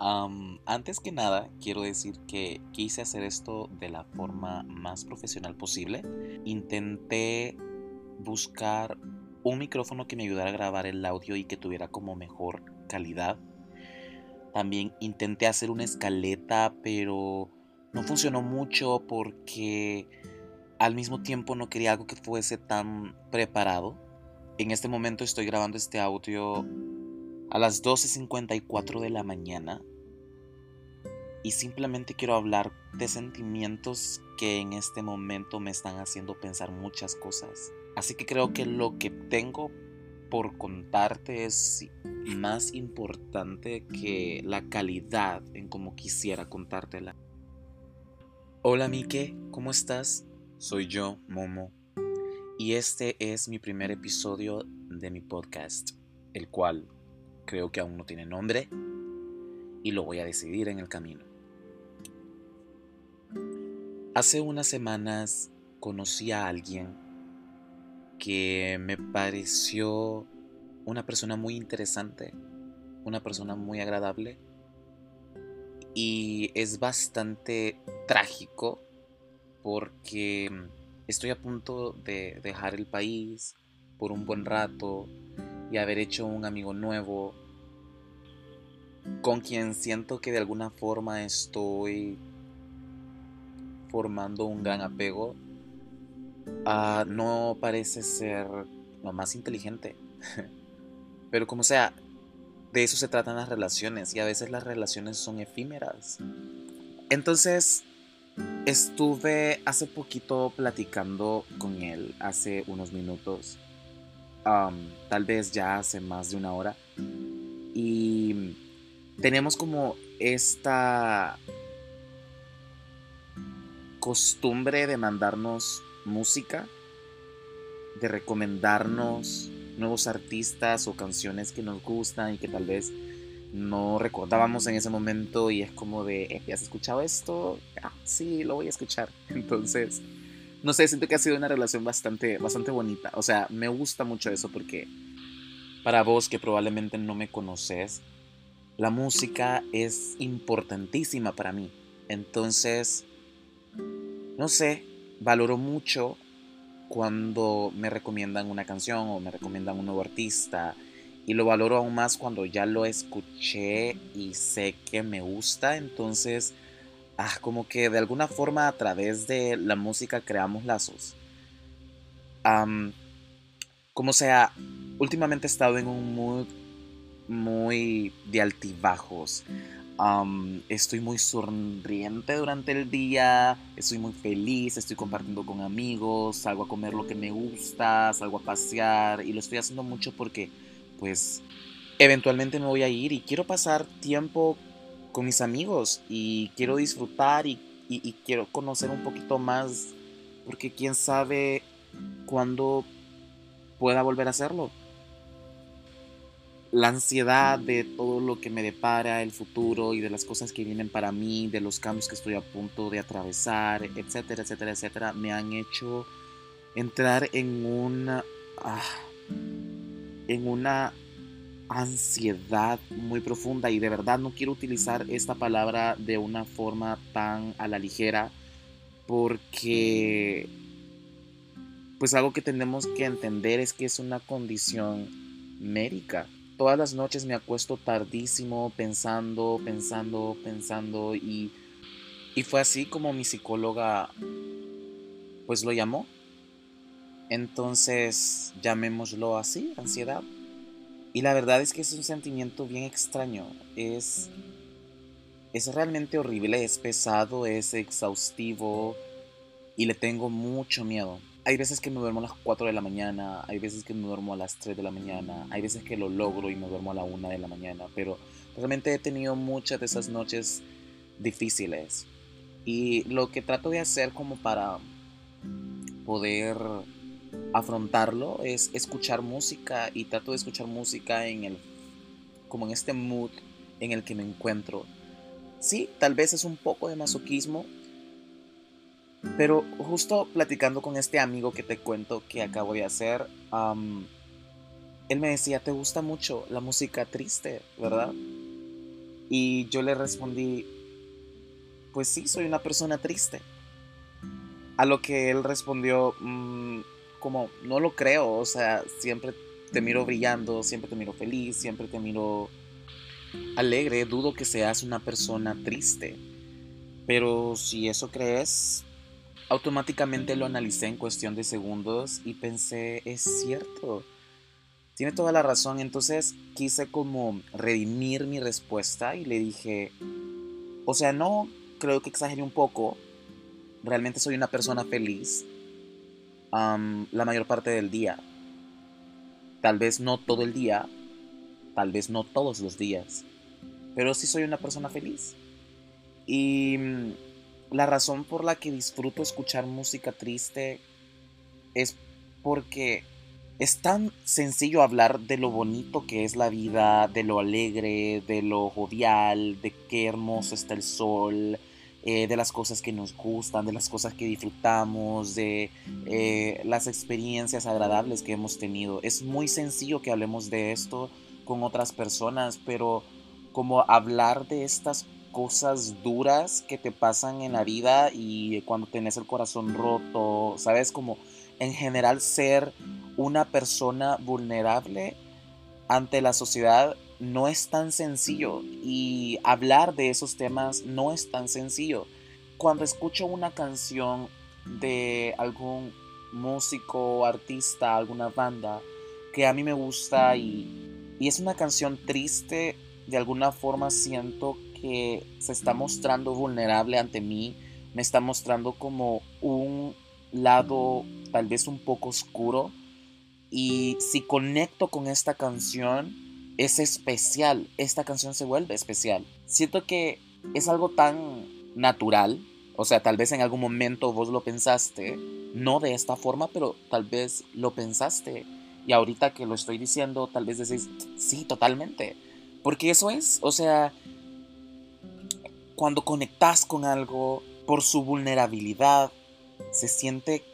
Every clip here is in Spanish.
antes que nada, quiero decir que quise hacer esto de la forma más profesional posible. Intenté buscar un micrófono que me ayudara a grabar el audio y que tuviera como mejor calidad. También intenté hacer una escaleta, pero no funcionó mucho porque al mismo tiempo no quería algo que fuese tan preparado. En este momento estoy grabando este audio a las 12.54 de la mañana y simplemente quiero hablar de sentimientos que en este momento me están haciendo pensar muchas cosas. Así que creo que lo que tengo por contarte es más importante que la calidad en cómo quisiera contártela. Hola Mike, ¿cómo estás? Soy yo, Momo, y este es mi primer episodio de mi podcast, el cual creo que aún no tiene nombre y lo voy a decidir en el camino. Hace unas semanas conocí a alguien que me pareció una persona muy interesante, una persona muy agradable y es bastante trágico porque estoy a punto de dejar el país por un buen rato y haber hecho un amigo nuevo con quien siento que de alguna forma estoy formando un gran apego Ah, no parece ser lo más inteligente. Pero como sea, de eso se tratan las relaciones y a veces las relaciones son efímeras. Entonces, estuve hace poquito platicando con él, hace unos minutos, tal vez ya hace más de una hora, y tenemos como esta costumbre de mandarnos música, de recomendarnos nuevos artistas o canciones que nos gustan y que tal vez no recordábamos en ese momento y es como de, eh, ¿has escuchado esto? Ah, sí, lo voy a escuchar. Entonces, no sé, siento que ha sido una relación bastante, bastante bonita. O sea, me gusta mucho eso porque para vos que probablemente no me conoces, la música es importantísima para mí. Entonces, no sé, valoro mucho cuando me recomiendan una canción o me recomiendan un nuevo artista. Y lo valoro aún más cuando ya lo escuché y sé que me gusta. Entonces, ah, como que de alguna forma a través de la música creamos lazos. como sea, últimamente he estado en un mood muy de altibajos estoy muy sonriente durante el día, estoy muy feliz, estoy compartiendo con amigos, salgo a comer lo que me gusta, salgo a pasear y lo estoy haciendo mucho porque pues eventualmente me voy a ir y quiero pasar tiempo con mis amigos y quiero disfrutar y, y quiero conocer un poquito más porque quién sabe cuándo pueda volver a hacerlo la ansiedad de todo lo que me depara el futuro y de las cosas que vienen para mí, de los cambios que estoy a punto de atravesar, etcétera, etcétera, etcétera, me han hecho entrar en una ah, en una ansiedad muy profunda. Y de verdad no quiero utilizar esta palabra de una forma tan a la ligera porque pues algo que tenemos que entender es que es una condición médica todas las noches me acuesto tardísimo pensando, pensando, pensando y, y fue así como mi psicóloga pues lo llamó. Entonces, llamémoslo así, ansiedad. Y la verdad es que es un sentimiento bien extraño. Es, es realmente horrible, es pesado, es exhaustivo y le tengo mucho miedo hay veces que me duermo a las 4 de la mañana, hay veces que me duermo a las 3 de la mañana, hay veces que lo logro y me duermo a la 1 de la mañana, pero realmente he tenido muchas de esas noches difíciles. Y lo que trato de hacer como para poder afrontarlo es escuchar música y trato de escuchar música en el como en este mood en el que me encuentro. Sí, tal vez es un poco de masoquismo, pero justo platicando con este amigo que te cuento que acabo de hacer, él me decía, te gusta mucho la música triste, ¿verdad? Y yo le respondí, pues sí, soy una persona triste. A lo que él respondió, mm, como, no lo creo, o sea, siempre te miro brillando, siempre te miro feliz, siempre te miro alegre, dudo que seas una persona triste. Pero si eso crees, automáticamente lo analicé en cuestión de segundos y pensé, es cierto, tiene toda la razón. Entonces quise como redimir mi respuesta y le dije, o sea, no, creo que exageré un poco, realmente soy una persona feliz la mayor parte del día. Tal vez no todo el día, tal vez no todos los días, pero sí soy una persona feliz. Y la razón por la que disfruto escuchar música triste es porque es tan sencillo hablar de lo bonito que es la vida, de lo alegre, de lo jovial, de qué hermoso está el sol, eh, de las cosas que nos gustan, de las cosas que disfrutamos, de eh, las experiencias agradables que hemos tenido. Es muy sencillo que hablemos de esto con otras personas, pero como hablar de estas cosas duras que te pasan en la vida y cuando tenés el corazón roto, ¿sabes? Como en general ser una persona vulnerable ante la sociedad no es tan sencillo y hablar de esos temas no es tan sencillo. Cuando escucho una canción de algún músico, artista, alguna banda que a mí me gusta y, y es una canción triste, de alguna forma siento que se está mostrando vulnerable ante mí, me está mostrando como un lado tal vez un poco oscuro y si conecto con esta canción es especial, esta canción se vuelve especial. Siento que es algo tan natural, o sea, tal vez en algún momento vos lo pensaste, no de esta forma, pero tal vez lo pensaste. Y ahorita que lo estoy diciendo, tal vez decís, sí, totalmente. Porque eso es, o sea, cuando conectas con algo por su vulnerabilidad, se siente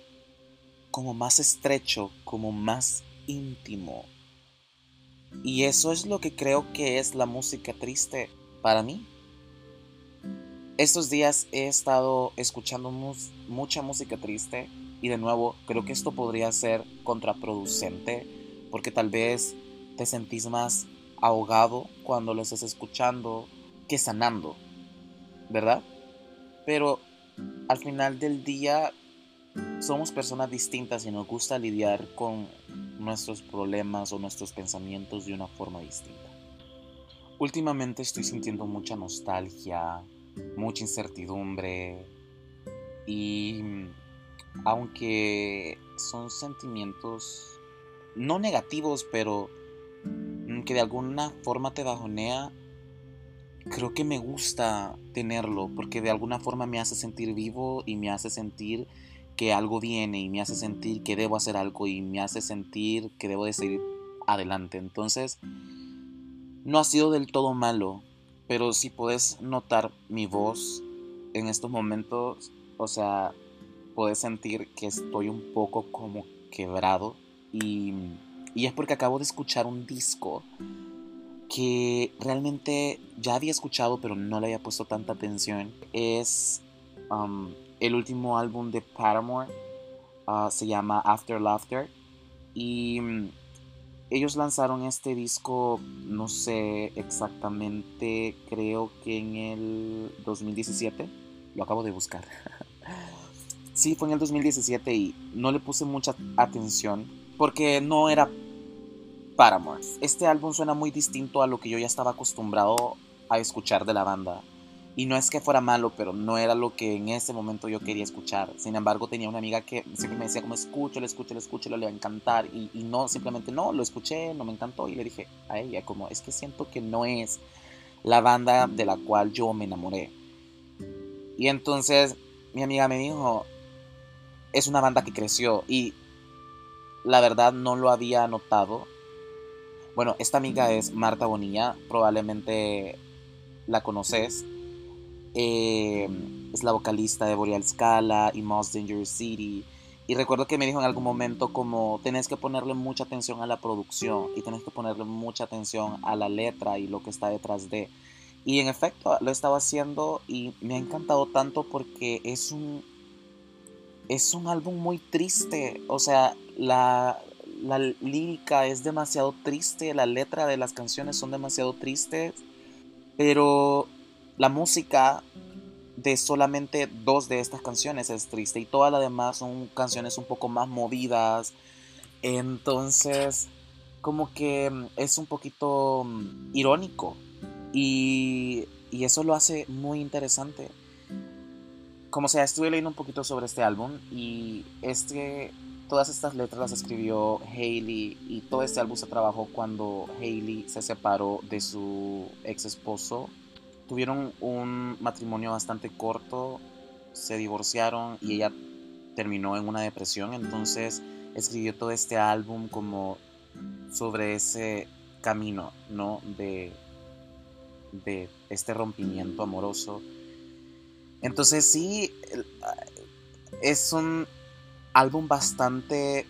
como más estrecho, como más íntimo. Y eso es lo que creo que es la música triste para mí. Estos días he estado escuchando mucha música triste y de nuevo creo que esto podría ser contraproducente porque tal vez te sentís más ahogado cuando lo estés escuchando que sanando, ¿verdad? Pero al final del día somos personas distintas y nos gusta lidiar con nuestros problemas o nuestros pensamientos de una forma distinta. Últimamente estoy sintiendo mucha nostalgia, mucha incertidumbre y aunque son sentimientos no negativos, pero que de alguna forma te bajonea, creo que me gusta tenerlo porque de alguna forma me hace sentir vivo y me hace sentir que algo viene y me hace sentir que debo hacer algo y me hace sentir que debo de seguir adelante. Entonces, no ha sido del todo malo, pero si puedes notar mi voz en estos momentos, o sea, puedes sentir que estoy un poco como quebrado y, y es porque acabo de escuchar un disco que realmente ya había escuchado pero no le había puesto tanta atención. Es... Um, el último álbum de Paramore ah, se llama After Laughter y mm, ellos lanzaron este disco, no sé exactamente, creo que en el 2017, lo acabo de buscar. sí, fue en el 2017 y no le puse mucha atención porque no era Paramore. Este álbum suena muy distinto a lo que yo ya estaba acostumbrado a escuchar de la banda. Y no es que fuera malo, pero no era lo que en ese momento yo quería escuchar. Sin embargo, tenía una amiga que me decía como escúchalo, escúchalo, escúchalo, le va a encantar. Y, y no, simplemente no, lo escuché, no me encantó. Y le dije a ella como, es que siento que no es la banda de la cual yo me enamoré. Y entonces mi amiga me dijo, es una banda que creció. Y la verdad no lo había notado. Bueno, esta amiga es Marta Bonilla, probablemente la conoces eh, es la vocalista de Boreal Scala y Most Dangerous City. Y recuerdo que me dijo en algún momento como tenés que ponerle mucha atención a la producción y tenés que ponerle mucha atención a la letra y lo que está detrás de. Y en efecto, lo he estado haciendo y me ha encantado tanto porque es un, es un álbum muy triste. O sea, la, la lírica es demasiado triste, la letra de las canciones son demasiado tristes, pero la música de solamente dos de estas canciones es triste y todas las demás son canciones un poco más movidas. Entonces, como que mm, es un poquito mm, irónico y, y eso lo hace muy interesante. Como sea, estuve leyendo un poquito sobre este álbum y este, todas estas letras las escribió Hailey y todo este álbum se trabajó cuando Hailey se separó de su ex esposo tuvieron un matrimonio bastante corto, se divorciaron y ella terminó en una depresión, entonces escribió todo este álbum como sobre ese camino, ¿no? De, de este rompimiento amoroso. Entonces sí, es un álbum bastante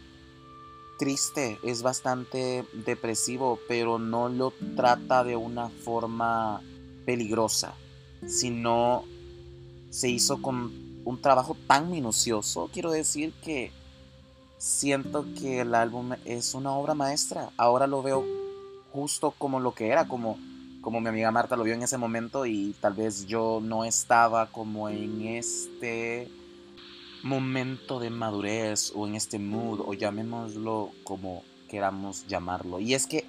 triste, es bastante depresivo, pero no lo trata de una forma peligrosa, sino se hizo con un trabajo tan minucioso. Quiero decir que siento que el álbum es una obra maestra. Ahora lo veo justo como lo que era, como, como mi amiga Marta lo vio en ese momento y tal vez yo no estaba como en este momento de madurez o en este mood o llamémoslo como queramos llamarlo. Y es que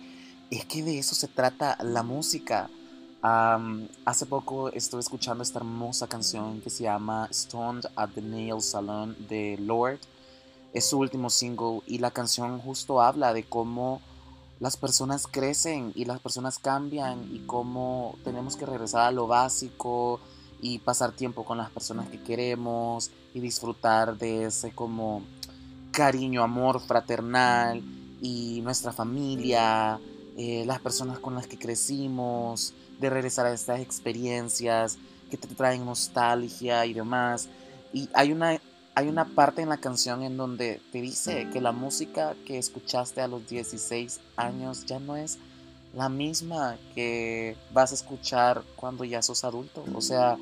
es que de eso se trata la música hace poco estuve escuchando esta hermosa canción que se llama Stoned at the Nail Salon de Lord. Es su último single y la canción justo habla de cómo las personas crecen y las personas cambian y cómo tenemos que regresar a lo básico y pasar tiempo con las personas que queremos y disfrutar de ese como cariño, amor fraternal y nuestra familia, eh, las personas con las que crecimos, de regresar a estas experiencias que te traen nostalgia y demás. Y hay una, hay una parte en la canción en donde te dice que la música que escuchaste a los 16 años ya no es la misma que vas a escuchar cuando ya sos adulto. O sea,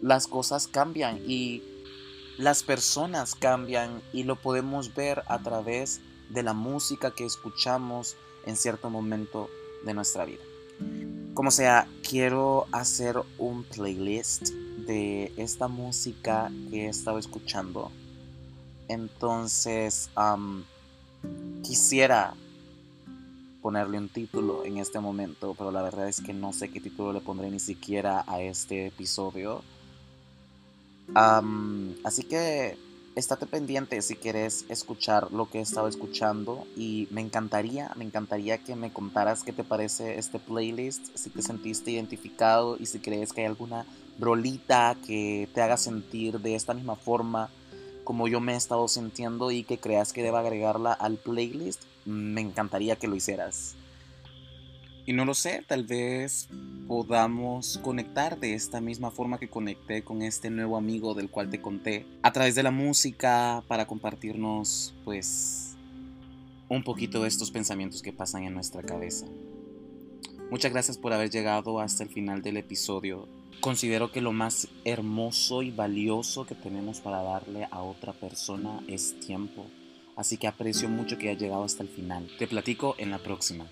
las cosas cambian y las personas cambian y lo podemos ver a través de la música que escuchamos en cierto momento de nuestra vida. Como sea, quiero hacer un playlist de esta música que he estado escuchando. Entonces, quisiera ponerle un título en este momento, pero la verdad es que no sé qué título le pondré ni siquiera a este episodio. Así que estate pendiente si quieres escuchar lo que he estado escuchando y me encantaría, me encantaría que me contaras qué te parece este playlist, si te sentiste identificado y si crees que hay alguna rolita que te haga sentir de esta misma forma como yo me he estado sintiendo y que creas que deba agregarla al playlist, me encantaría que lo hicieras. Y no lo sé, tal vez podamos conectar de esta misma forma que conecté con este nuevo amigo del cual te conté, a través de la música para compartirnos pues un poquito de estos pensamientos que pasan en nuestra cabeza. Muchas gracias por haber llegado hasta el final del episodio. Considero que lo más hermoso y valioso que tenemos para darle a otra persona es tiempo. Así que aprecio mucho que hayas llegado hasta el final. Te platico en la próxima.